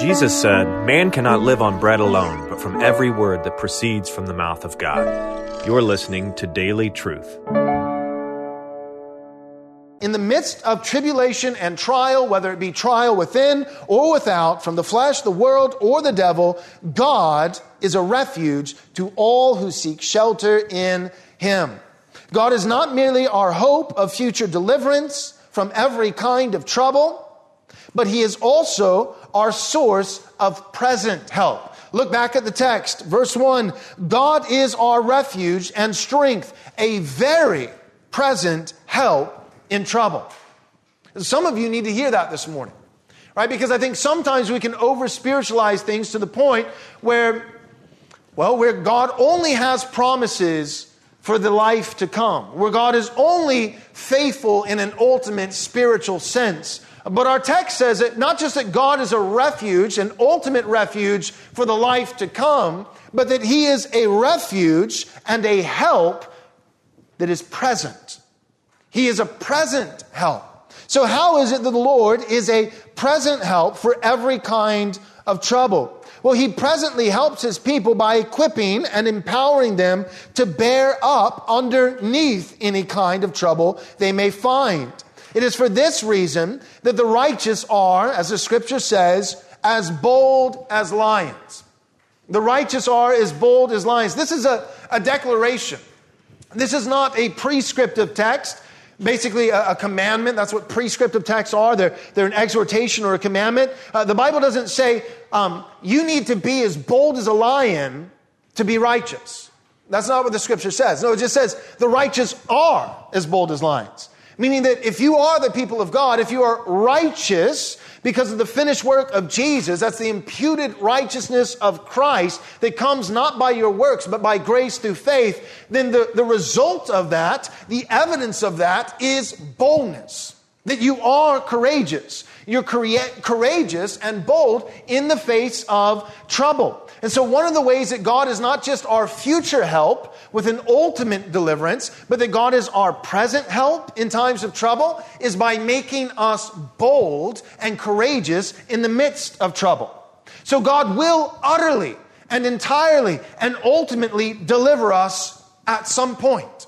Jesus said, Man cannot live on bread alone, but from every word that proceeds from the mouth of God. You're listening to Daily Truth. In the midst of tribulation and trial, whether it be trial within or without, from the flesh, the world, or the devil, God is a refuge to all who seek shelter in Him. God is not merely our hope of future deliverance from every kind of trouble, but He is also our source of present help. Look back at the text, verse 1 God is our refuge and strength, a very present help in trouble. Some of you need to hear that this morning, right? Because I think sometimes we can over spiritualize things to the point where, well, where God only has promises for the life to come, where God is only faithful in an ultimate spiritual sense. But our text says it not just that God is a refuge, an ultimate refuge for the life to come, but that He is a refuge and a help that is present. He is a present help. So, how is it that the Lord is a present help for every kind of trouble? Well, He presently helps His people by equipping and empowering them to bear up underneath any kind of trouble they may find. It is for this reason that the righteous are, as the scripture says, as bold as lions. The righteous are as bold as lions. This is a, a declaration. This is not a prescriptive text, basically a, a commandment. That's what prescriptive texts are. They're, they're an exhortation or a commandment. Uh, the Bible doesn't say um, you need to be as bold as a lion to be righteous. That's not what the scripture says. No, it just says the righteous are as bold as lions. Meaning that if you are the people of God, if you are righteous because of the finished work of Jesus, that's the imputed righteousness of Christ that comes not by your works, but by grace through faith, then the, the result of that, the evidence of that is boldness. That you are courageous. You're courageous and bold in the face of trouble. And so one of the ways that God is not just our future help with an ultimate deliverance, but that God is our present help in times of trouble is by making us bold and courageous in the midst of trouble. So God will utterly and entirely and ultimately deliver us at some point.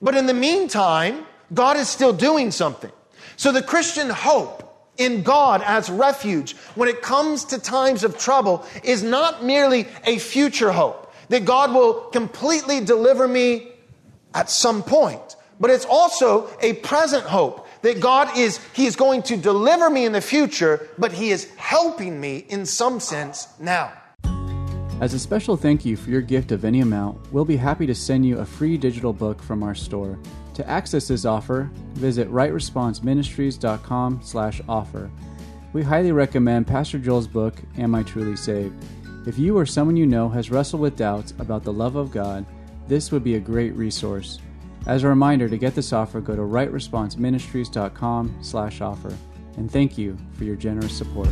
But in the meantime, God is still doing something. So the Christian hope in God as refuge when it comes to times of trouble is not merely a future hope that God will completely deliver me at some point, but it's also a present hope that God is, He is going to deliver me in the future, but He is helping me in some sense now. As a special thank you for your gift of any amount, we'll be happy to send you a free digital book from our store. To access this offer, visit rightresponseministries.com slash offer. We highly recommend Pastor Joel's book, Am I Truly Saved? If you or someone you know has wrestled with doubts about the love of God, this would be a great resource. As a reminder, to get this offer, go to rightresponseministries.com slash offer. And thank you for your generous support.